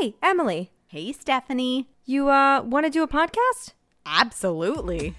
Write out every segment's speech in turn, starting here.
Hey, Emily. Hey, Stephanie. You uh want to do a podcast? Absolutely.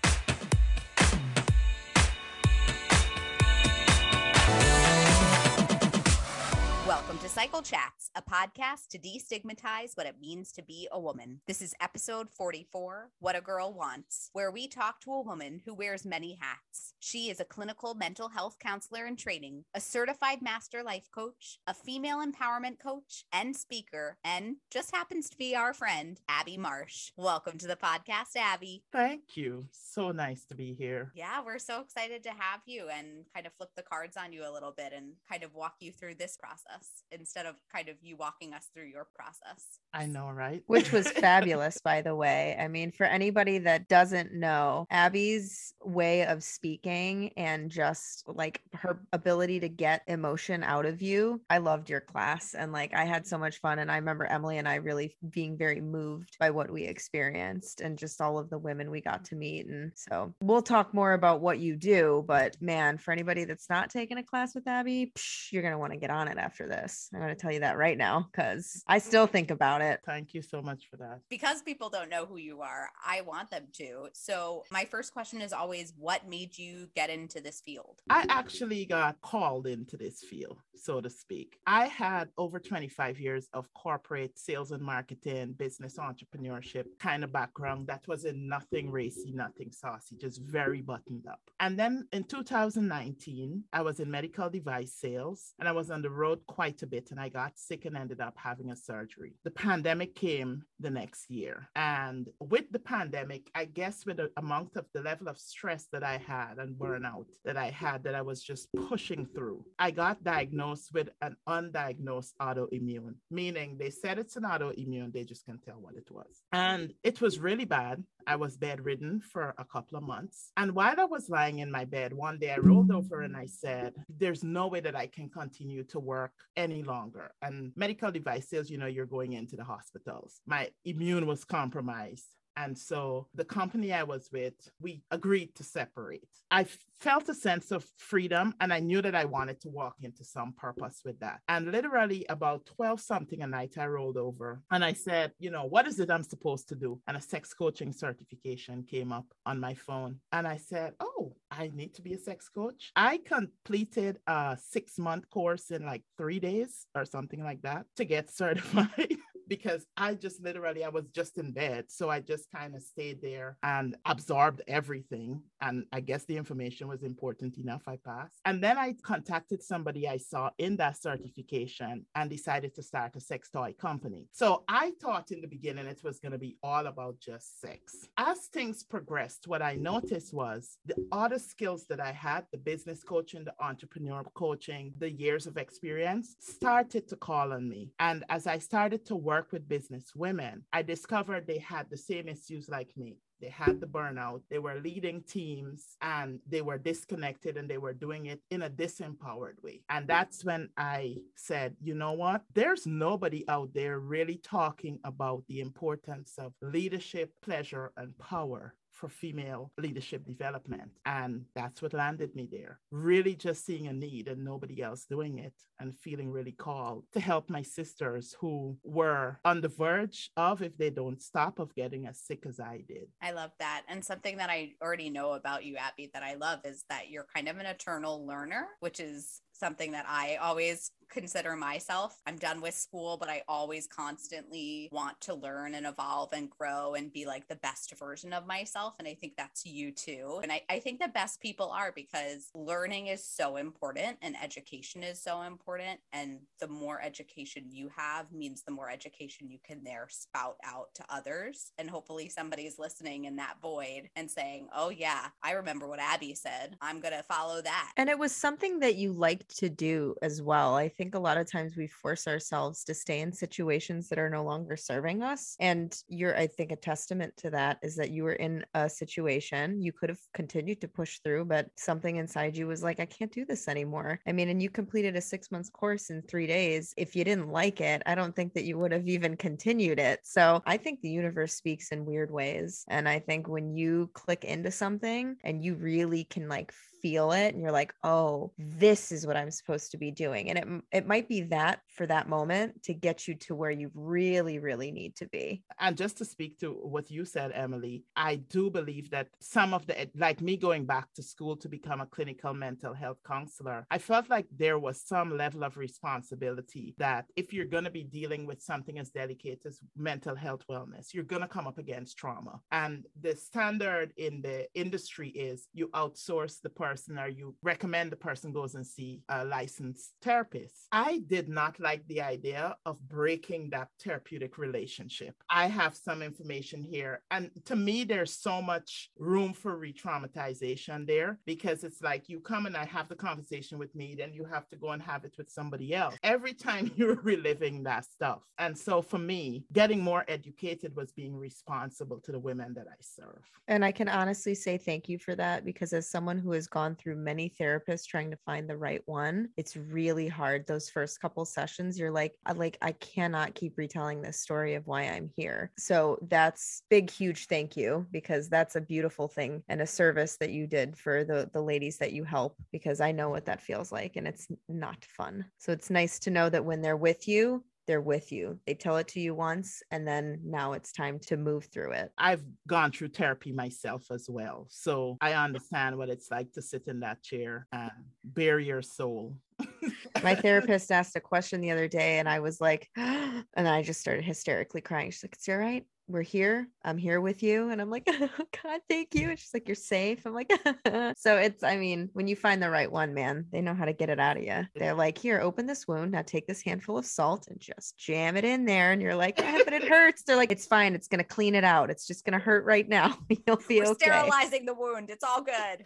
Cycle Chats, a podcast to destigmatize what it means to be a woman. This is episode 44 What a Girl Wants, where we talk to a woman who wears many hats. She is a clinical mental health counselor in training, a certified master life coach, a female empowerment coach, and speaker, and just happens to be our friend, Abby Marsh. Welcome to the podcast, Abby. Thank you. So nice to be here. Yeah, we're so excited to have you and kind of flip the cards on you a little bit and kind of walk you through this process instead of kind of you walking us through your process. I know, right? which was fabulous, by the way. I mean, for anybody that doesn't know, Abby's way of speaking and just like her ability to get emotion out of you, I loved your class. And like, I had so much fun. And I remember Emily and I really being very moved by what we experienced and just all of the women we got to meet. And so we'll talk more about what you do. But man, for anybody that's not taking a class with Abby, psh, you're going to want to get on it after this. I'm going to tell you that right now because I still think about it. Thank you so much for that. Because people don't know who you are, I want them to. So, my first question is always what made you get into this field? I actually got called into this field, so to speak. I had over 25 years of corporate sales and marketing, business entrepreneurship kind of background that was in nothing racy, nothing saucy, just very buttoned up. And then in 2019, I was in medical device sales and I was on the road quite a bit and I got sick and ended up having a surgery. The pandemic came the next year. And with the pandemic, I guess with the amount of the level of stress that I had and burnout that I had, that I was just pushing through, I got diagnosed with an undiagnosed autoimmune, meaning they said it's an autoimmune, they just can't tell what it was. And it was really bad. I was bedridden for a couple of months. And while I was lying in my bed, one day I rolled over and I said, There's no way that I can continue to work any longer. And medical device sales, you know, you're going into the hospitals. My immune was compromised. And so the company I was with, we agreed to separate. I felt a sense of freedom and I knew that I wanted to walk into some purpose with that. And literally about 12 something a night, I rolled over and I said, you know, what is it I'm supposed to do? And a sex coaching certification came up on my phone. And I said, oh, I need to be a sex coach. I completed a six month course in like three days or something like that to get certified. Because I just literally I was just in bed. So I just kind of stayed there and absorbed everything. And I guess the information was important enough. I passed. And then I contacted somebody I saw in that certification and decided to start a sex toy company. So I thought in the beginning it was going to be all about just sex. As things progressed, what I noticed was the other skills that I had, the business coaching, the entrepreneur coaching, the years of experience started to call on me. And as I started to work with business women, I discovered they had the same issues like me. They had the burnout, they were leading teams, and they were disconnected and they were doing it in a disempowered way. And that's when I said, you know what? There's nobody out there really talking about the importance of leadership, pleasure, and power for female leadership development. And that's what landed me there. Really just seeing a need and nobody else doing it and feeling really called to help my sisters who were on the verge of, if they don't stop, of getting as sick as I did. I love that. And something that I already know about you, Abby, that I love is that you're kind of an eternal learner, which is something that I always consider myself. I'm done with school, but I always constantly want to learn and evolve and grow and be like the best version of myself. And I think that's you too. And I, I think the best people are because learning is so important and education is so important. And the more education you have means the more education you can there spout out to others. And hopefully somebody's listening in that void and saying, oh, yeah, I remember what Abby said. I'm going to follow that. And it was something that you liked to do as well. I think a lot of times we force ourselves to stay in situations that are no longer serving us. And you're, I think, a testament to that is that you were in a situation you could have continued to push through, but something inside you was like, I can't do this anymore. I mean, and you completed a six months course in three days. If you didn't like it, I don't think that you would have even continued it. So I think the universe speaks in weird ways. And I think when you click into something and you really can like feel it and you're like, "Oh, this is what I'm supposed to be doing." And it it might be that for that moment to get you to where you really really need to be. And just to speak to what you said, Emily, I do believe that some of the like me going back to school to become a clinical mental health counselor, I felt like there was some level of responsibility that if you're going to be dealing with something as delicate as mental health wellness, you're going to come up against trauma. And the standard in the industry is you outsource the person or you recommend the person goes and see a licensed therapist. I did not like the idea of breaking that therapeutic relationship. I have some information here. And to me, there's so much room for re traumatization there because it's like you come and I have the conversation with me, then you have to go and have it with somebody else. Every time you're reliving that stuff. And so for me, getting more educated was being responsible to the women that I serve. And I can honestly say thank you for that because as someone who has gone through many therapists trying to find the right one, it's really hard. Those first couple sessions, you're like, I like, I cannot keep retelling this story of why I'm here. So that's big, huge thank you because that's a beautiful thing and a service that you did for the the ladies that you help because I know what that feels like and it's not fun. So it's nice to know that when they're with you, they're with you. They tell it to you once, and then now it's time to move through it. I've gone through therapy myself as well. So I understand what it's like to sit in that chair and bare your soul. My therapist asked a question the other day, and I was like, and I just started hysterically crying. She's like, It's all right we're here. I'm here with you. And I'm like, oh, God, thank you. And she's like, you're safe. I'm like, so it's, I mean, when you find the right one, man, they know how to get it out of you. They're like, here, open this wound. Now take this handful of salt and just jam it in there. And you're like, yeah, but it hurts. They're like, it's fine. It's going to clean it out. It's just going to hurt right now. You'll We're okay. sterilizing the wound. It's all good.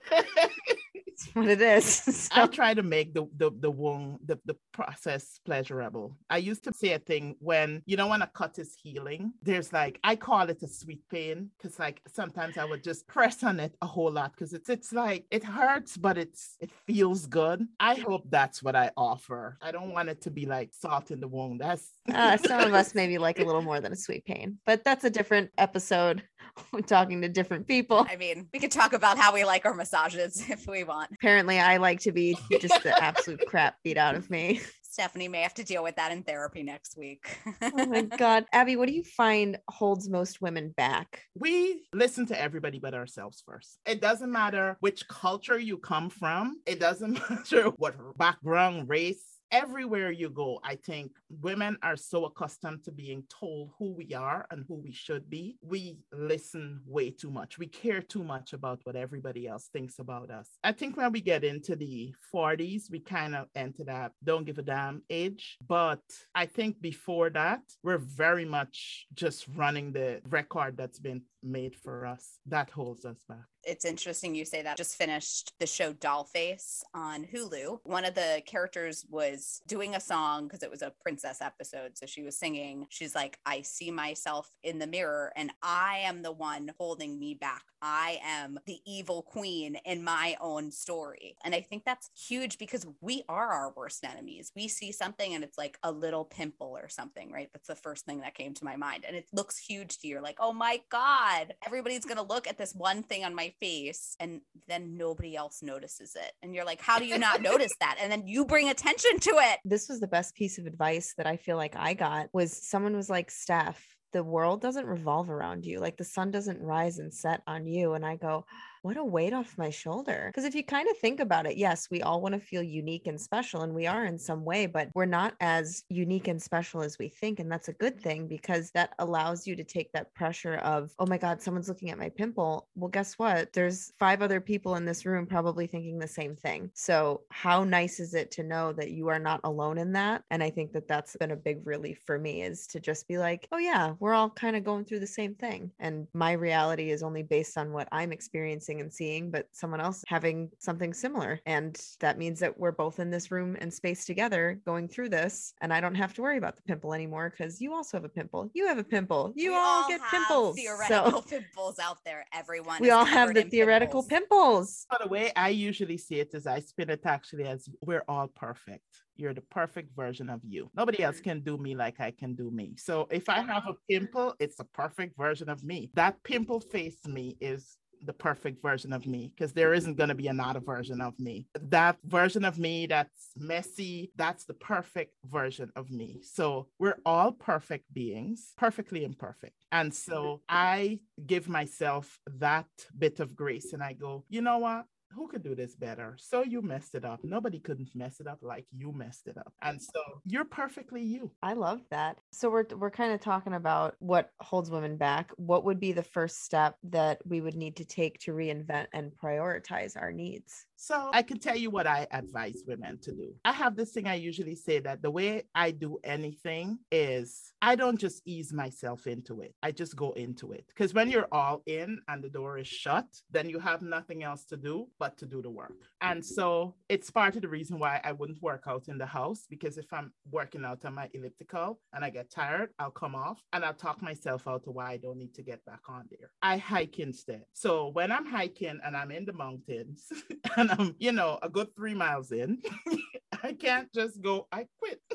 It's what it is. I So, try to make the the the wound the, the process pleasurable. I used to say a thing when you know when a cut is healing, there's like I call it a sweet pain because like sometimes I would just press on it a whole lot because it's it's like it hurts, but it's it feels good. I hope that's what I offer. I don't want it to be like salt in the wound. That's uh, some of us maybe like a little more than a sweet pain, but that's a different episode. We're talking to different people. I mean, we could talk about how we like our massages if we want. Apparently, I like to be just the absolute crap beat out of me. Stephanie may have to deal with that in therapy next week. Oh my God. Abby, what do you find holds most women back? we listen to everybody but ourselves first. It doesn't matter which culture you come from, it doesn't matter what background, race. Everywhere you go, I think women are so accustomed to being told who we are and who we should be. We listen way too much. We care too much about what everybody else thinks about us. I think when we get into the 40s, we kind of enter that don't give a damn age. But I think before that, we're very much just running the record that's been made for us. That holds us back. it's interesting you say that. Just finished the show Dollface on Hulu. One of the characters was doing a song because it was a princess episode. So she was singing. She's like, I see myself in the mirror and I am the one holding me back. I am the evil queen in my own story. And I think that's huge because we are our worst enemies. We see something and it's like a little pimple or something, right? That's the first thing that came to my mind. And it looks huge to you. You're like, oh my God, everybody's going to look at this one thing on my face and then nobody else notices it. And you're like, how do you not notice that? And then you bring attention to it. This was the best piece of advice that I feel like I got was someone was like, Steph, the world doesn't revolve around you. Like the sun doesn't rise and set on you. And I go, what a weight off my shoulder. Because if you kind of think about it, yes, we all want to feel unique and special, and we are in some way, but we're not as unique and special as we think. And that's a good thing because that allows you to take that pressure of, oh my God, someone's looking at my pimple. Well, guess what? There's five other people in this room probably thinking the same thing. So, how nice is it to know that you are not alone in that? And I think that that's been a big relief for me is to just be like, oh yeah, we're all kind of going through the same thing. And my reality is only based on what I'm experiencing and seeing, but someone else having something similar. And that means that we're both in this room and space together going through this. And I don't have to worry about the pimple anymore because you also have a pimple. You have a pimple. You We all, get have pimples. Theoretical So pimples out there. Everyone. we all have the theoretical pimples. pimples. But the way I usually see it as I spin it actually as we're all perfect. You're the perfect version of you. Nobody else mm-hmm. can do me like I can do me. So if I have a pimple, it's a perfect version of me. That pimple face me is the perfect version of me because there isn't going to be another version of me. That version of me that's messy, that's the perfect version of me. So we're all perfect beings, perfectly imperfect. And so I give myself that bit of grace and I go, you know what? Who could do this better? So you messed it up. Nobody couldn't mess it up like you messed it up. And so you're perfectly you. I love that. So we're we're kind of talking about what holds women back. What would be the first step that we would need to take to reinvent and prioritize our needs? So I can tell you what I advise women to do. I have this thing I usually say that the way I do anything is I don't just ease myself into it. I just go into it. Because when you're all in and the door is shut, then you have nothing else to do but to do the work. And so it's part of the reason why I wouldn't work out in the house because if I'm working out on my elliptical and I get tired, I'll come off and I'll talk myself out to why I don't need to get back on there. I hike instead. So when I'm hiking and I'm in the mountains and I'm, you know, a good three miles in, I can't just go, I quit.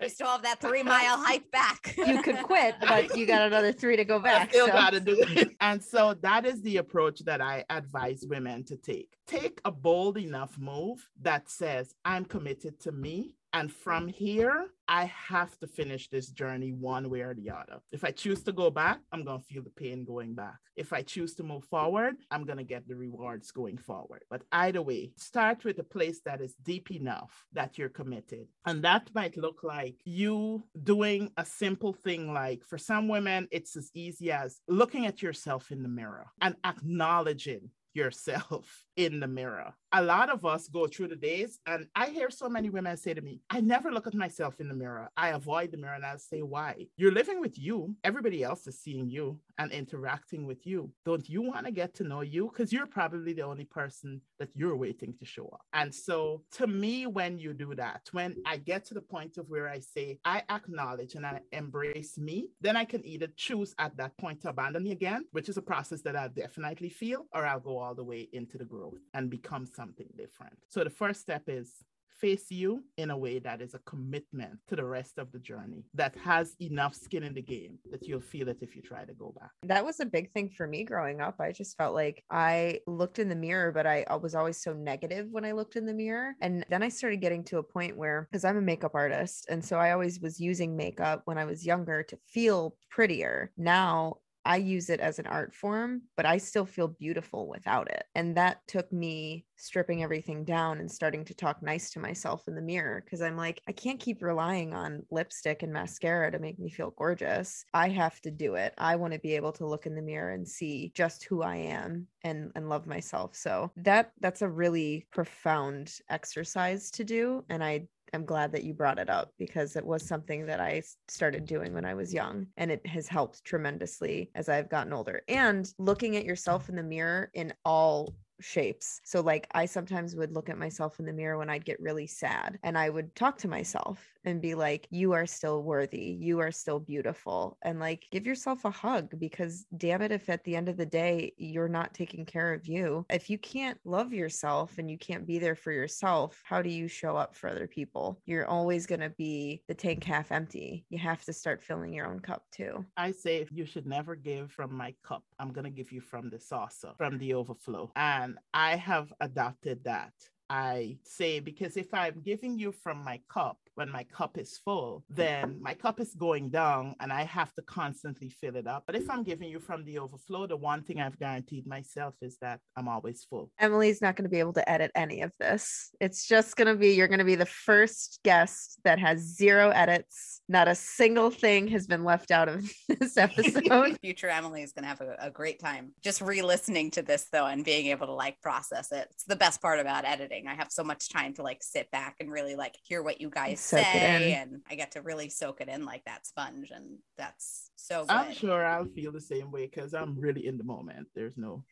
You still have that three mile hike back. You could quit, but you got another three to go back. I still so- gotta do it. And so that is the approach that I advise women to take. Take a bold enough move that says, I'm committed to me. And from here, I have to finish this journey one way or the other. If I choose to go back, I'm going to feel the pain going back. If I choose to move forward, I'm going to get the rewards going forward. But either way, start with a place that is deep enough that you're committed. And that might look like you doing a simple thing like for some women, it's as easy as looking at yourself in the mirror and acknowledging yourself in the mirror. A lot of us go through the days, and I hear so many women say to me, I never look at myself in the mirror. I avoid the mirror, and I'll say, Why? You're living with you. Everybody else is seeing you and interacting with you. Don't you want to get to know you? Because you're probably the only person that you're waiting to show up. And so, to me, when you do that, when I get to the point of where I say, I acknowledge and I embrace me, then I can either choose at that point to abandon me again, which is a process that I'll definitely feel, or I'll go all the way into the growth and become something different. So the first step is face you in a way that is a commitment to the rest of the journey that has enough skin in the game that you'll feel it if you try to go back. That was a big thing for me growing up. I just felt like I looked in the mirror, but I was always so negative when I looked in the mirror. And then I started getting to a point where, because I'm a makeup artist, and so I always was using makeup when I was younger to feel prettier. Now I use it as an art form, but I still feel beautiful without it. And that took me stripping everything down and starting to talk nice to myself in the mirror because I'm like, I can't keep relying on lipstick and mascara to make me feel gorgeous. I have to do it. I want to be able to look in the mirror and see just who I am and and love myself. So that that's a really profound exercise to do and I I'm glad that you brought it up because it was something that I started doing when I was young and it has helped tremendously as I've gotten older. And looking at yourself in the mirror in all shapes. So like I sometimes would look at myself in the mirror when I'd get really sad and I would talk to myself and be like you are still worthy. You are still beautiful and like give yourself a hug because damn it if at the end of the day you're not taking care of you. If you can't love yourself and you can't be there for yourself, how do you show up for other people? You're always going to be the tank half empty. You have to start filling your own cup too. I say you should never give from my cup. I'm going to give you from the saucer, from the overflow. And I have adopted that. I say, because if I'm giving you from my cup, when my cup is full, mm. then my cup is going down and I have to constantly fill it up. But if I'm giving you from the overflow, the one thing I've guaranteed myself is that I'm always full. Emily's not going to be able to edit any of this. It's just going to be, you're going to be the first guest that has zero edits. Not a single thing has been left out of this episode. Future Emily is going to have a, a great time just re listening to this, though, and being able to like process it. It's the best part about editing. I have so much time to like sit back and really like hear what you guys Soak say. And I get to really soak it in like that sponge. And that's so good. I'm sure I'll feel the same way because I'm really in the moment. There's no.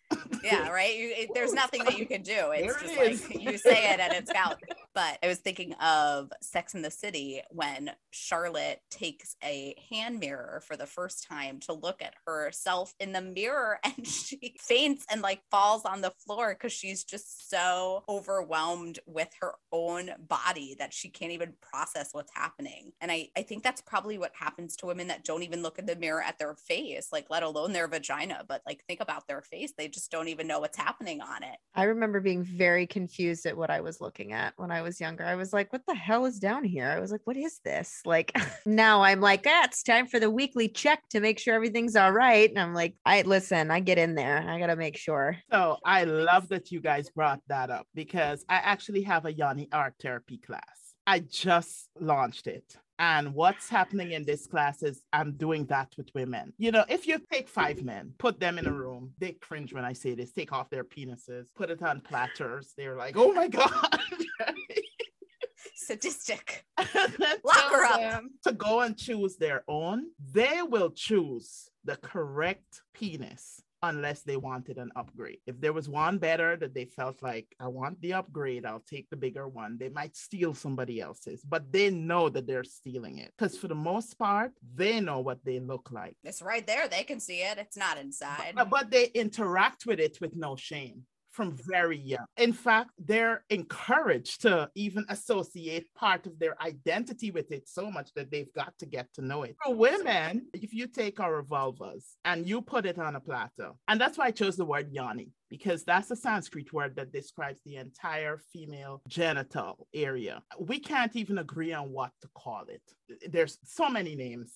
Yeah right? You, it, there's nothing that you can do. It's There just it like you say it and it's out. But i was thinking of sex in the city when charlotte takes a hand mirror for the first time to look at herself in the mirror and she faints and like falls on the floor because she's just so overwhelmed with her own body that she can't even process what's happening. And i i think that's probably what happens to women that don't even look in the mirror at their face like let alone their vagina but like think about their face. They just just don't even know what's happening on it. I remember being very confused at what I was looking at when I was younger. I was like, what the hell is down here? I was like, what is this? Like now I'm like, ah, it's time for the weekly check to make sure everything's all right. And I'm like, I listen, I get in there. I gotta make sure. So I love that you guys brought that up because I actually have a Yoni art therapy class. I just launched it. And what's happening in this class is I'm doing that with women. You know, if you take five men, put them in a room, they cringe when I say this, take off their penises, put it on platters. They're like, oh my God. Sadistic. Lock her up. To go and choose their own, they will choose the correct penis unless they wanted an upgrade. If there was one better that they felt like, I want the upgrade, I'll take the bigger one, they might steal somebody else's, but they know that they're stealing it. Because for the most part, they know what they look like. It's right there. They can see it. It's not inside. But, but they interact with it with no shame from very young. In fact, they're encouraged to even associate part of their identity with it so much that they've got to get to know it. For women, if you take our vulvas and you put it on a platter, and that's why I chose the word yoni. Because that's a Sanskrit word that describes the entire female genital area. We can't even agree on what to call it. There's so many names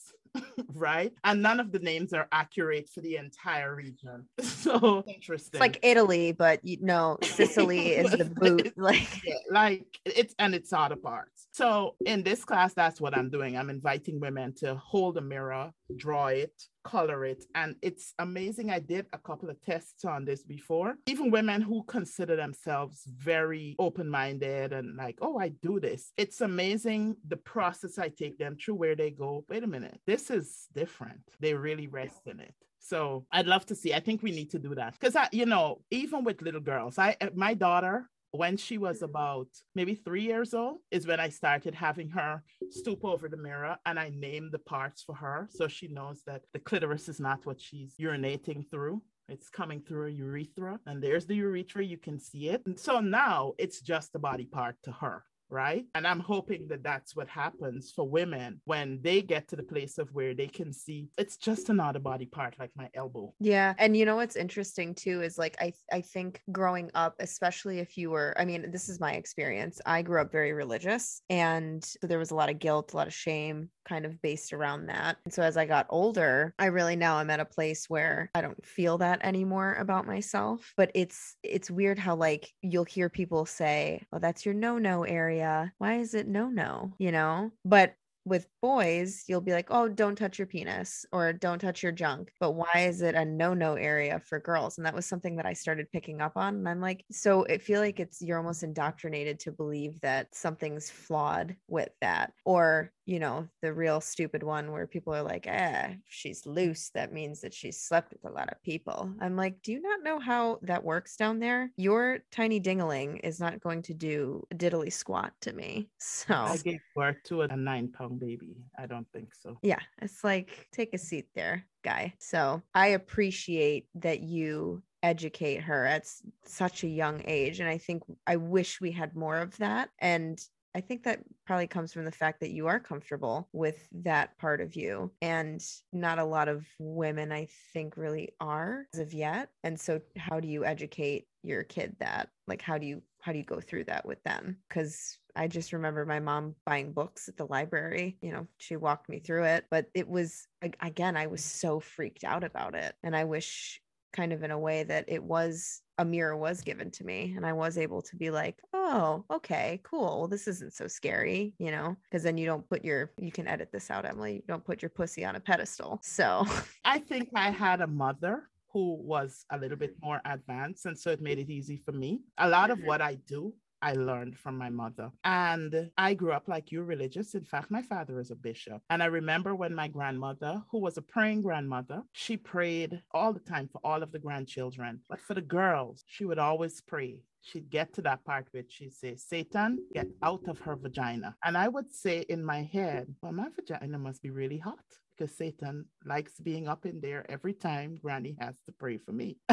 right? And none of the names are accurate for the entire region. So interesting. It's like Italy, but you know, Sicily is the boot. Like Yeah, like it's and it's out of parts. So in this class, that's what I'm doing. I'm inviting women to hold a mirror, draw it, color it, and it's amazing. I did a couple of tests on this before. Even women who consider themselves very open-minded and like, oh, I do this. It's amazing the process I take them through where they go, wait a minute, this is different. They really rest in it. So I'd love to see. I think we need to do that because I, you know, even with little girls, I my daughter when she was mm. about maybe three years old is when I started having her stoop over the mirror and I named the parts for her so she knows that the clitoris is not what she's urinating through. It's coming through a urethra, and there's the urethra. You can see it. And so now it's just a body part to her right? And I'm hoping that that's what happens for women when they get to the place of where they can see it's just another body part, like my elbow. Yeah. And you know what's interesting too is like I I think growing up, especially if you were, I mean, this is my experience. I grew up very religious and so there was a lot of guilt, a lot of shame kind of based around that. And so as I got older, I really now I'm at a place where I don't feel that anymore about myself. But it's it's weird how like you'll hear people say, "Oh, that's your no-no area." Why is it no-no?" You know? But with boys, you'll be like, oh, don't touch your penis or don't touch your junk. But why is it a no no area for girls? And that was something that I started picking up on. And I'm like, so I feel like it's you're almost indoctrinated to believe that something's flawed with that. Or, you know, the real stupid one where people are like, eh, she's loose, that means that she's slept with a lot of people. I'm like, do you not know how that works down there? Your tiny dingaling is not going to do a diddly squat to me. So I gave birth to a nine pound baby. I don't think so. yeah, it's like take a seat there, guy. So I appreciate that you educate her at such a young age. And I think I wish we had more of that. And I think that probably comes from the fact that you are comfortable with that part of you. And not a lot of women, I think, really are as of yet. And so, how do you educate your kid that? Like, how do you how do you go through that with them? Because I just remember my mom buying books at the library. You know, she walked me through it, but it was ag- again, I was so freaked out about it. And I wish kind of in a way that it was a mirror was given to me and I was able to be like, oh, okay, cool. Well, this isn't so scary, you know, because then you don't put your, you can edit this out, Emily. You don't put your pussy on a pedestal. So, I think I had a mother who was a little bit more advanced. And so it made it easy for me. A lot of mm-hmm. what I do, I learned from my mother. And I grew up like you, religious. In fact, my father is a bishop. And I remember when my grandmother, who was a praying grandmother, she prayed all the time for all of the grandchildren. But for the girls, she would always pray. She'd get to that part where she'd say, Satan, get out of her vagina. And I would say in my head, well, my vagina must be really hot because Satan likes being up in there every time Granny has to pray for me.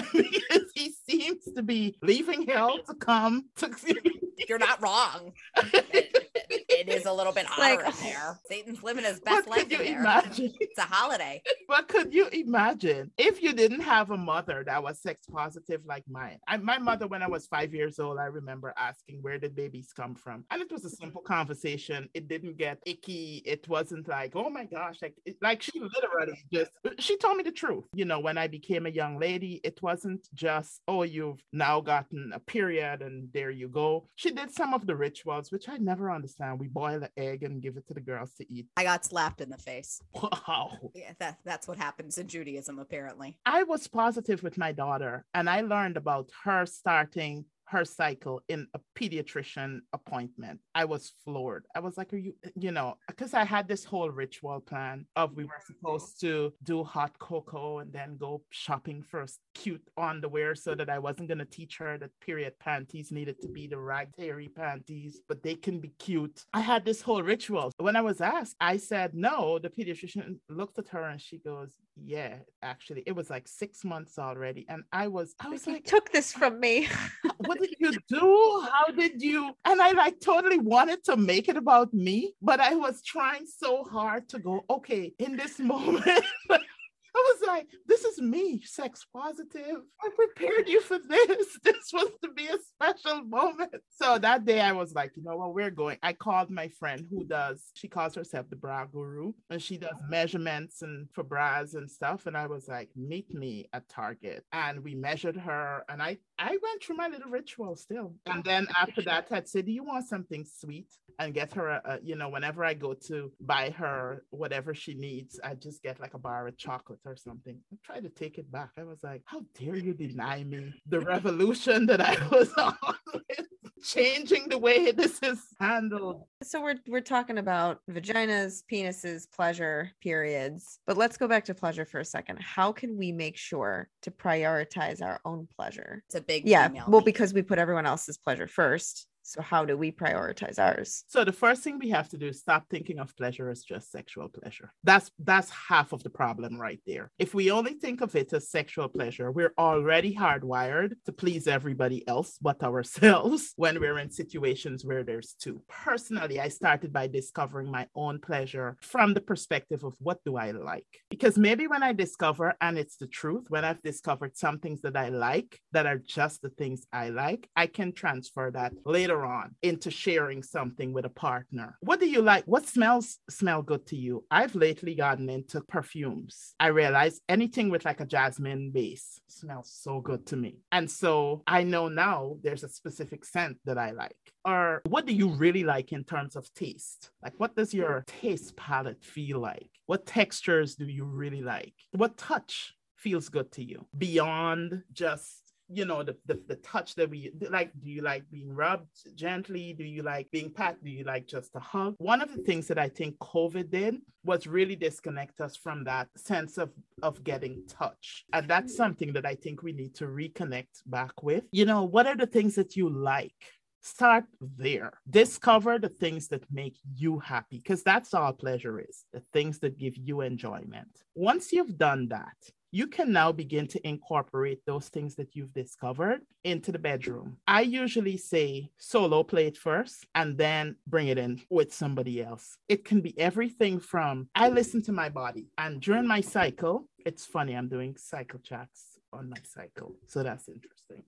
seems to be leaving hell to come to You're not wrong. it, is a little bit Like- hotter in there. Satan's living his best life could you there. imagine? It's a holiday. But could you imagine if you didn't have a mother that was sex positive like mine? I, my mother, when I was five years old, I remember asking, Where did babies come from? And it was a simple conversation. It didn't get icky. It wasn't like, Oh my gosh. Like, it, like she literally just, she told me the truth. You know, when I became a young lady, it wasn't just, Oh, you've now gotten a period and there you go. She did some of the rituals, which I never understand. We boil the egg and give it to the girls to eat. I got slapped in the face. Wow. Yeah, that, that's what happens in Judaism, apparently. I was positive with my daughter, and I learned about her starting her cycle in a pediatrician appointment. I was floored. I was like, Are you, you know, because I had this whole ritual plan of we were supposed to do hot cocoa and then go shopping for cute underwear so that I wasn't going to teach her that period panties needed to be the right hairy panties, but they can be cute. I had this whole ritual. When I was asked, I said, No. The pediatrician looked at her and she goes, Yeah, actually, it was like six months already. And I was, I was you like, took this from me. what did you do? How did you? And I like totally wanted to make it about me, but I was trying so hard to go, okay, in this moment. I was like, this is me, sex positive. I prepared you for this. This was to be a special moment. So that day I was like, you know what, we're going. I called my friend who does, she calls herself the bra guru, and she does uh-huh. measurements and for bras and stuff. And I was like, meet me at Target. And we measured her. And I I went through my little ritual still. And oh, then after that, I'd say, Do you want something sweet? And get her a, a you know, whenever I go to buy her whatever she needs, I just get like a bar of chocolate or something. I tried to take it back. I was like, How dare you deny me the revolution that I was on with changing the way this is handled? So we're we're talking about vaginas, penises, pleasure, periods. But let's go back to pleasure for a second. How can we make sure to prioritize our own pleasure? It's a big Yeah, well, because we put everyone else's pleasure first. So how do we prioritize ours? So the first thing we have to do is stop thinking of pleasure as just sexual pleasure. That's that's half of the problem right there. If we only think of it as sexual pleasure, we're already hardwired to please everybody else but ourselves when we're in situations where there's two. Personally, I started by discovering my own pleasure from the perspective of what do I like? Because maybe when I discover and it's the truth, when I've discovered some things that I like that are just the things I like, I can transfer that later on into sharing something with a partner. What do you like? What smells smell good to you? I've lately gotten into perfumes. I realize anything with like a jasmine base smells so good to me. And so I know now there's a specific scent that I like. Or what do you really like in terms of taste? Like what does your taste palate feel like? What textures do you really like? What touch feels good to you beyond just you know the, the the touch that we like do you like being rubbed gently? Do you like being pat do you like just a hug? One of the things that i think covid did was really disconnect us from that sense of of getting touch and that's something that i think we need to reconnect back with. You know what are the things that you like? Start there. Discover the things that make you happy because that's all pleasure is the things that give you enjoyment. Once you've done that, you can now begin to incorporate those things that you've discovered into the bedroom. I usually say solo play it first and then bring it in with somebody else. It can be everything from I listen to my body, and during my cycle, it's funny, I'm doing cycle chats on my cycle. So that's interesting.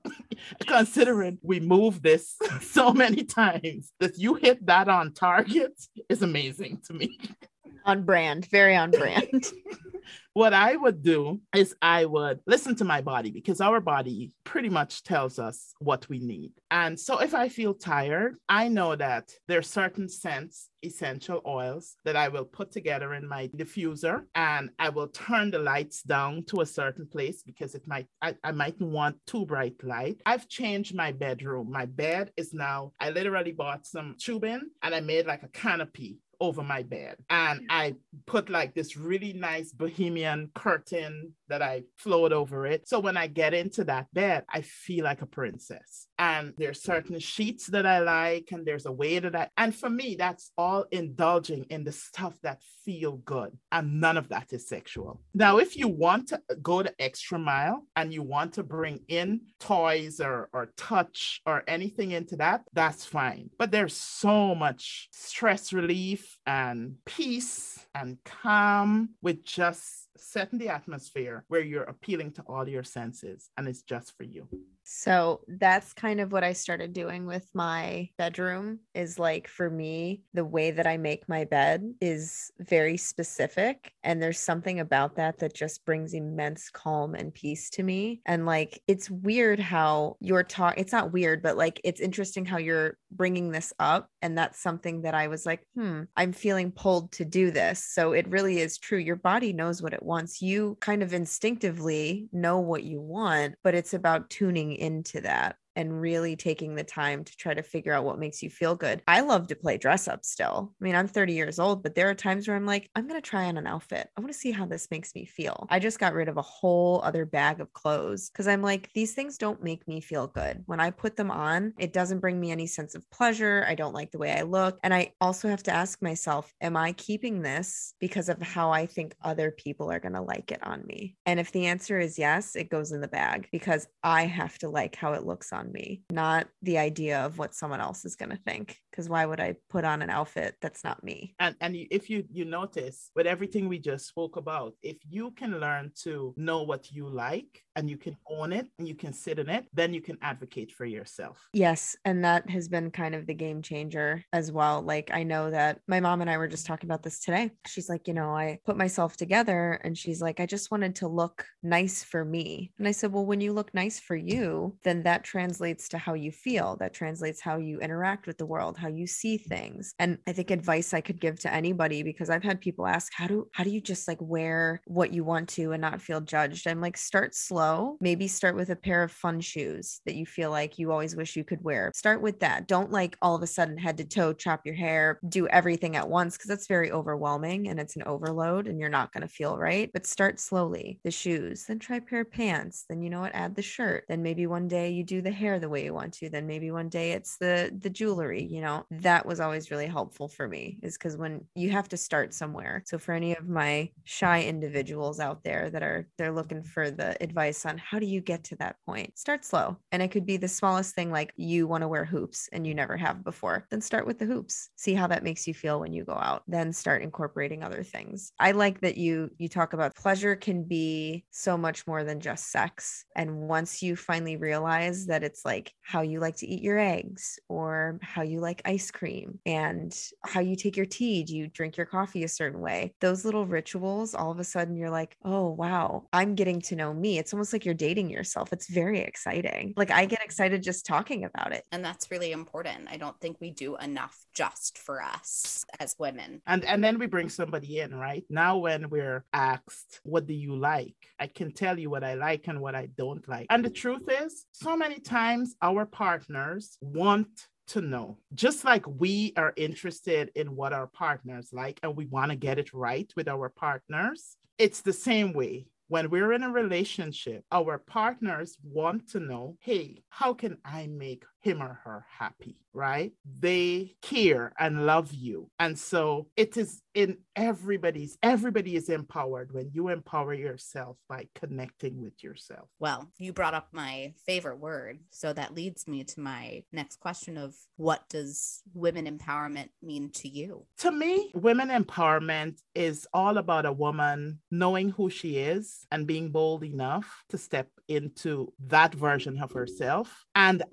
Considering we move this so many times that you hit that on target is amazing to me. On brand, very on brand. what I would do is I would listen to my body because our body pretty much tells us what we need. And so if I feel tired, I know that there are certain scents, essential oils that I will put together in my diffuser and I will turn the lights down to a certain place because it might I, I might want too bright light. I've changed my bedroom. My bed is now I literally bought some tubing and I made like a canopy over my bed. And I put like this really nice bohemian curtain that I float over it. So when I get into that bed, I feel like a princess. And there's certain sheets that I like, and there's a way that I, and for me, that's all indulging in the stuff that feel good. And none of that is sexual. Now, if you want to go the extra mile and you want to bring in toys or, or touch or anything into that, that's fine. But there's so much stress relief and peace and calm with just setting the atmosphere where you're appealing to all your senses and it's just for you. So that's kind of what I started doing with my bedroom is like for me, the way that I make my bed is very specific. And there's something about that that just brings immense calm and peace to me. And like, it's weird how you're talking, it's not weird, but like, it's interesting how you're bringing this up. And that's something that I was like, hmm, I'm feeling pulled to do this. So it really is true. Your body knows what it wants. Once you kind of instinctively know what you want, but it's about tuning into that and really taking the time to try to figure out what makes you feel good. I love to play dress up still. I mean, I'm 30 years old, but there are times where I'm like, I'm going to try on an outfit. I want to see how this makes me feel. I just got rid of a whole other bag of clothes because I'm like, these things don't make me feel good. When I put them on, it doesn't bring me any sense of pleasure. I don't like the way I look. And I also have to ask myself, am I keeping this because of how I think other people are going to like it on me? And if the answer is yes, it goes in the bag because I have to like how it looks on me, not the idea of what someone else is going to think. Because why would I put on an outfit that's not me? And and if you you notice with everything we just spoke about, if you can learn to know what you like and you can own it and you can sit in it, then you can advocate for yourself. Yes, and that has been kind of the game changer as well. Like I know that my mom and I were just talking about this today. She's like, you know, I put myself together and she's like, I just wanted to look nice for me. And I said, well, when you look nice for you, then that translates to how you feel, that translates how you interact with the world, how you see things. And I think advice I could give to anybody because I've had people ask, how do how do you just like wear what you want to and not feel judged? I'm like, start slow. Maybe start with a pair of fun shoes that you feel like you always wish you could wear. Start with that. Don't like all of a sudden head to toe chop your hair, do everything at once because that's very overwhelming and it's an overload and you're not going to feel right. But start slowly. The shoes, then try a pair of pants, then you know what, add the shirt. Then maybe one day you do the hair the way you want to then maybe one day it's the the jewelry you know that was always really helpful for me is because when you have to start somewhere so for any of my shy individuals out there that are they're looking for the advice on how do you get to that point start slow and it could be the smallest thing like you want to wear hoops and you never have before then start with the hoops see how that makes you feel when you go out then start incorporating other things i like that you you talk about pleasure can be so much more than just sex and once you finally realize that it's like how you like to eat your eggs or how you like ice cream and how you take your tea. Do you drink your coffee a certain way? Those little rituals, all of a sudden you're like, oh, wow, I'm getting to know me. It's almost like you're dating yourself. It's very exciting. Like I get mm-hmm. excited just talking about it. And that's really important. I don't think we do enough just for us as women. And and then we bring somebody in, right? Now when we're asked, what do you like? I can tell you what I like and what I don't like. And the truth is, so many times our partners want to know. Just like we are interested in what our partners like and we want to get it right with our partners, it's the same way. When we're in a relationship, our partners want to know hey, how can I make him or her happy? right? They care and love you. And so it is in everybody's, everybody is empowered when you empower yourself by connecting with yourself. Well, you brought up my favorite word. So that leads me to my next question of what does women empowerment mean to you? To me, women empowerment is all about a woman knowing who she is and being bold enough to step into that version of herself and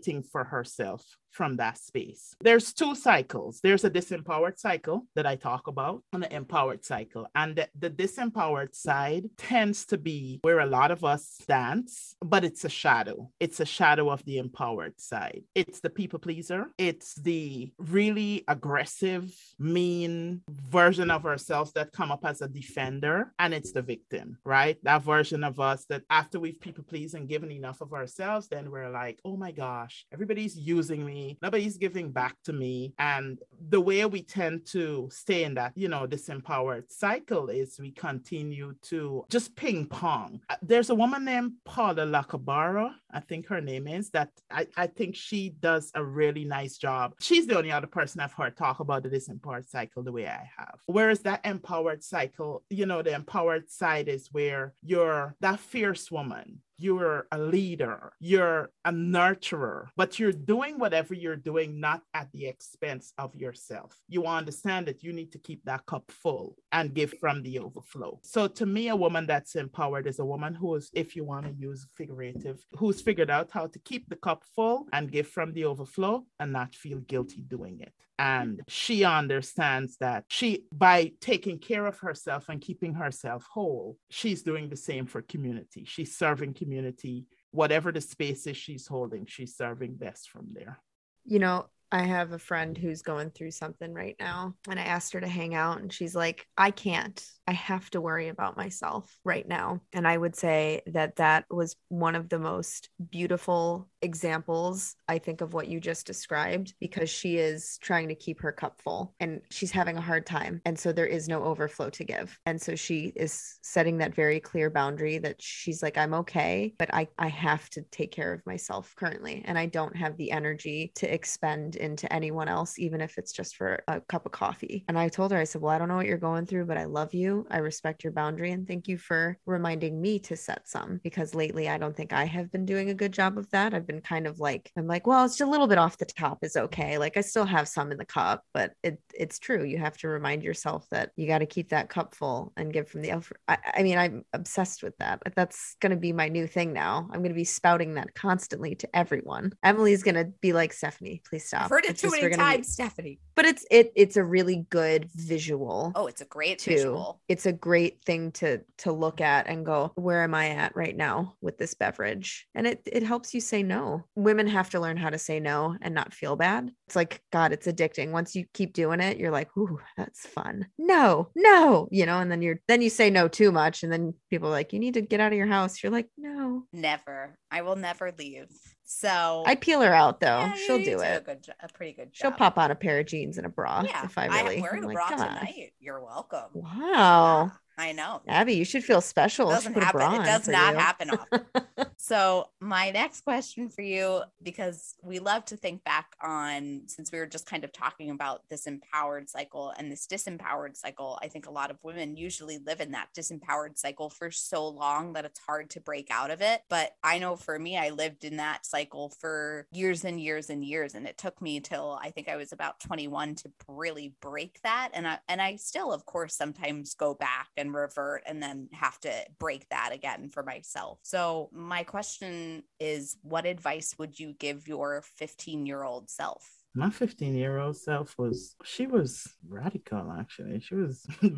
advocating for herself from that space. There's two cycles. There's a disempowered cycle that I talk about and the empowered cycle. And the, the, disempowered side tends to be where a lot of us dance, but it's a shadow. It's a shadow of the empowered side. It's the people pleaser. It's the really aggressive, mean version of ourselves that come up as a defender. And it's the victim, right? That version of us that after we've people pleased and given enough of ourselves, then we're like, oh my gosh, everybody's using me Nobody's giving back to me. And the way we tend to stay in that, you know, disempowered cycle is we continue to just ping pong. Uh, there's a woman named Paula Lacabara, I think her name is, that I, I think she does a really nice job. She's the only other person I've heard talk about the disempowered cycle the way I have. Whereas that empowered cycle, you know, the empowered side is where you're that fierce woman you're a leader, you're a nurturer, but you're doing whatever you're doing not at the expense of yourself. You understand that you need to keep that cup full and give from the overflow. So to me, a woman that's empowered is a woman who is, if you want to use figurative, who's figured out how to keep the cup full and give from the overflow and not feel guilty doing it. And she understands that she, by taking care of herself and keeping herself whole, she's doing the same for community. She's serving community, whatever the spaces she's holding, she's serving best from there. You know, I have a friend who's going through something right now, and I asked her to hang out, and she's like, I can't. I have to worry about myself right now. And I would say that that was one of the most beautiful examples, I think, of what you just described, because she is trying to keep her cup full and she's having a hard time. And so there is no overflow to give. And so she is setting that very clear boundary that she's like, I'm okay, but I, I have to take care of myself currently. And I don't have the energy to expend into anyone else, even if it's just for a cup of coffee. And I told her, I said, Well, I don't know what you're going through, but I love you. I respect your boundary. And thank you for reminding me to set some because lately I don't think I have been doing a good job of that. I've been kind of like, I'm like, well, it's just a little bit off the top is okay. Like I still have some in the cup, but it, it's true. You have to remind yourself that you got to keep that cup full and give from the, I, I mean, I'm obsessed with that. That's going to be my new thing now. I'm going to be spouting that constantly to everyone. Emily's going to be like, Stephanie, please stop. I've heard it It's too many we're be- times, Stephanie. but it's it it's a really good visual Oh, it's a great too. visual. It's a great thing to to look at and go, where am I at right now with this beverage? And it it helps you say no. Women have to learn how to say no and not feel bad. It's like God, it's addicting. Once you keep doing it, you're like, ooh, that's fun. No, no, you know, and then you're then you say no too much, and then people are like, you need to get out of your house. You're like, no. Never. I will never leave. So I peel her out though. Yeah, She'll do A, it. good, a pretty good She'll pop on a pair of jeans and a bra Yeah, if I really. I'm wearing I'm a like, bra tonight. You're welcome. Wow. I know. Abby, you should feel special. She doesn't happen. It does not you. happen often. so my next question for you, because we love to think back on since we were just kind of talking about this empowered cycle and this disempowered cycle, I think a lot of women usually live in that disempowered cycle for so long that it's hard to break out of it. But I know for me, I lived in that cycle for years and years and years. And it took me till I think I was about 21 to really break that. And I and I still, of course, sometimes go back and revert and then have to break that again for myself. So my question is what advice would you give your 15 year old self? My 15 year old self was, she was radical actually. She was, she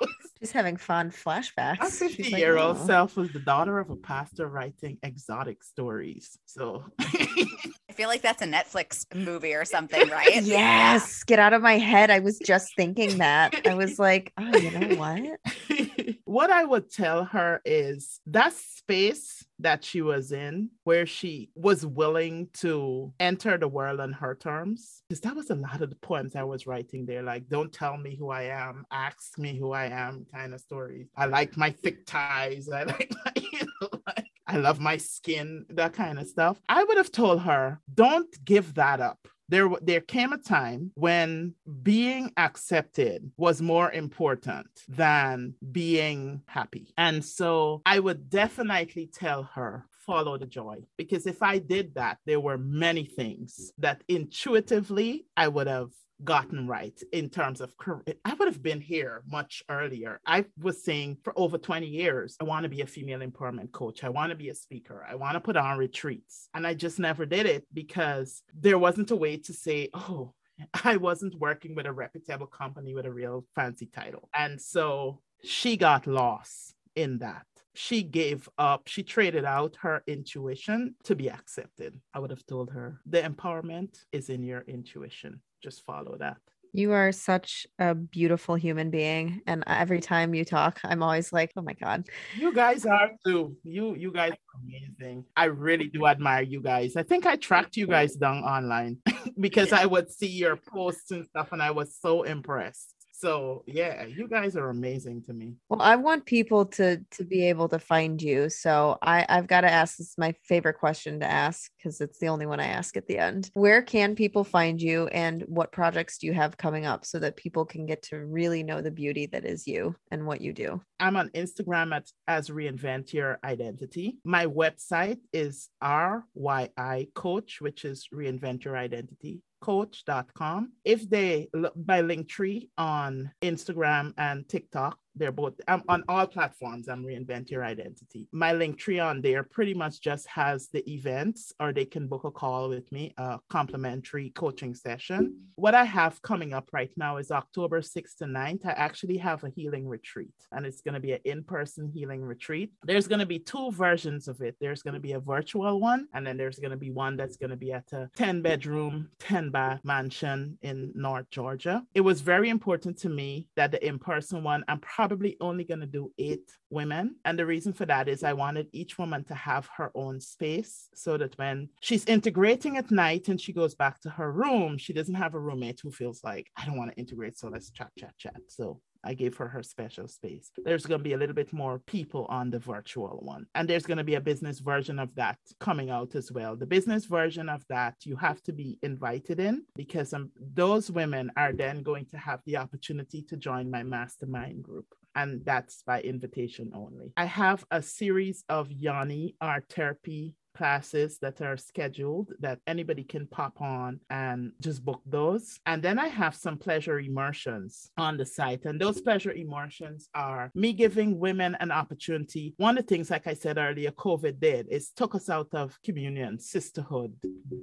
was She's having fun flashbacks. My She's 50 like, year old "Oh." self was the daughter of a pastor writing exotic stories. So I feel like that's a Netflix mm. movie or something, right? Yes, get out of my head. I was just thinking that. I was like, oh, you know what? what I would tell her is that space that she was in, where she was willing to enter the world on her terms, because that was a lot of the poems I was writing there. Like, don't tell me who I am, ask me who I am, kind of stories. I like my thick ties. I like my, you know, like, I love my skin, that kind of stuff. I would have told her, don't give that up. There, there came a time when being accepted was more important than being happy. And so I would definitely tell her, follow the joy. Because if I did that, there were many things that intuitively I would have gotten right in terms of career. I would have been here much earlier. I was saying for over 20 years, I want to be a female empowerment coach. I want to be a speaker. I want to put on retreats. And I just never did it because there wasn't a way to say, oh, I wasn't working with a reputable company with a real fancy title. And so she got lost in that. She gave up, she traded out her intuition to be accepted. I would have told her the empowerment is in your intuition. Just follow that. You are such a beautiful human being. And every time you talk, I'm always like, oh my God. You guys are too. You you guys are amazing. I really do admire you guys. I think I tracked you guys down online because I would see your posts and stuff and I was so impressed. So yeah, you guys are amazing to me. Well, I want people to to be able to find you. So I I've got to ask this is my favorite question to ask because it's the only one I ask at the end. Where can people find you and what projects do you have coming up so that people can get to really know the beauty that is you and what you do? I'm on Instagram at as reinvent your identity. My website is RYI coach, which is reinvent your identity coach.com. If they look by Linktree on Instagram and TikTok, they're both I'm on all platforms. I'm reinvent your identity. My Linktree on there pretty much just has the events, or they can book a call with me, a complimentary coaching session. What I have coming up right now is October 6th to 9th. I actually have a healing retreat, and it's going to be an in-person healing retreat. There's going to be two versions of it. There's going to be a virtual one, and then there's going to be one that's going to be at a 10 bedroom, 10 bath mansion in North Georgia. It was very important to me that the in-person one, I'm probably probably only going to do eight women. And the reason for that is I wanted each woman to have her own space so that when she's integrating at night and she goes back to her room, she doesn't have a roommate who feels like, I don't want to integrate. So let's chat, chat, chat. So I gave her her special space. There's going to be a little bit more people on the virtual one. And there's going to be a business version of that coming out as well. The business version of that, you have to be invited in because um, those women are then going to have the opportunity to join my mastermind group and that's by invitation only. I have a series of yoni art therapy classes that are scheduled that anybody can pop on and just book those. And then I have some pleasure immersions on the site. And those pleasure immersions are me giving women an opportunity. One of the things, like I said earlier, COVID did is took us out of communion, sisterhood,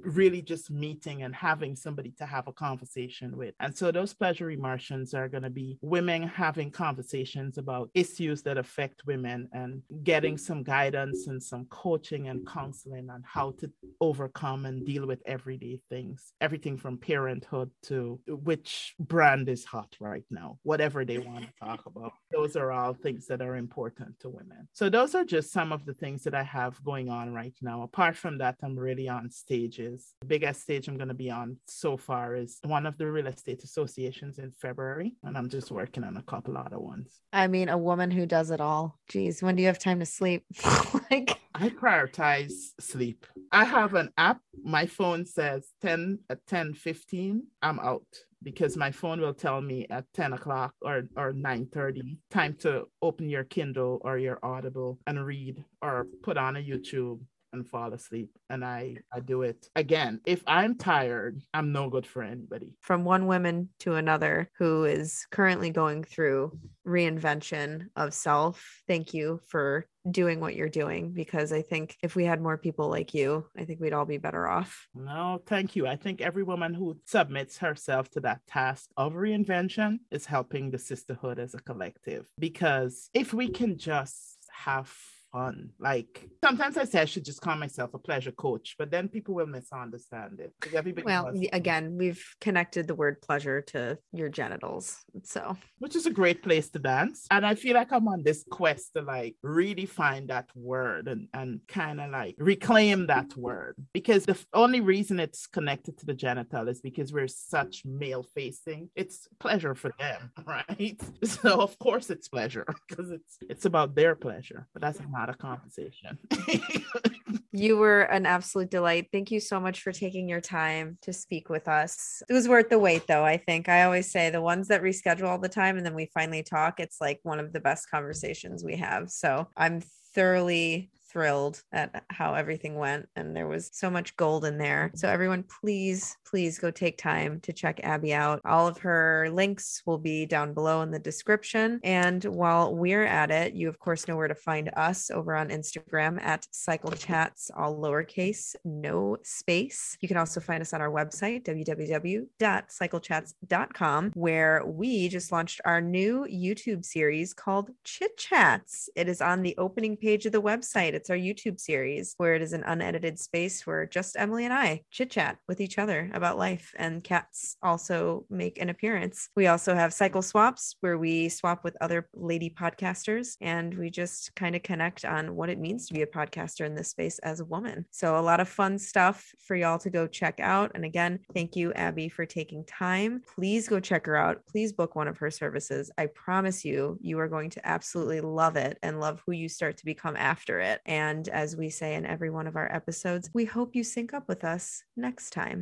really just meeting and having somebody to have a conversation with. And so those pleasure immersions are going to be women having conversations about issues that affect women and getting some guidance and some coaching and counseling counseling on how to overcome and deal with everyday things, everything from parenthood to which brand is hot right now, whatever they want to talk about. Those are all things that are important to women. So, those are just some of the things that I have going on right now. Apart from that, I'm really on stages. The biggest stage I'm going to be on so far is one of the real estate associations in February, and I'm just working on a couple other ones. I mean, a woman who does it all. Geez, when do you have time to sleep? like, I prioritize sleep. I have an app. My phone says 10 at 10 15. I'm out because my phone will tell me at 10 o'clock or, or 9 30 time to open your Kindle or your Audible and read or put on a YouTube and fall asleep and i i do it again if i'm tired i'm no good for anybody from one woman to another who is currently going through reinvention of self thank you for doing what you're doing because i think if we had more people like you i think we'd all be better off. No thank you. I think every woman who submits herself to that task of reinvention is helping the sisterhood as a collective because if we can just have fun. Mm. Like sometimes I say I should just call myself a pleasure coach, but then people will misunderstand it. Everybody well, again, we've connected the word pleasure to your genitals. So, which is a great place to dance. And I feel like I'm on this quest to like redefine that word and, and kind of like reclaim that word because the only reason it's connected to the genital is because we're such male facing. It's pleasure for them, right? So, of course, it's pleasure because it's it's about their pleasure, but that's not not a compensation. you were an absolute delight. Thank you so much for taking your time to speak with us. It was worth the wait, though. I think I always say the ones that reschedule all the time and then we finally talk, it's like one of the best conversations we have. So I'm thoroughly thrilled at how everything went and there was so much gold in there. So everyone please please go take time to check Abby out. All of her links will be down below in the description and while we're at it, you of course know where to find us over on Instagram at Cycle Chats all lowercase no space. You can also find us on our website www.cyclechats.com where we just launched our new YouTube series called Chit Chats. It is on the opening page of the website It's our YouTube series where it is an unedited space where just Emily and I chit chat with each other about life, and cats also make an appearance. We also have cycle swaps where we swap with other lady podcasters and we just kind of connect on what it means to be a podcaster in this space as a woman. So, a lot of fun stuff for y'all to go check out. And again, thank you, Abby, for taking time. Please go check her out. Please book one of her services. I promise you, you are going to absolutely love it and love who you start to become after it. And as we say in every one of our episodes, we hope you sync up with us next time.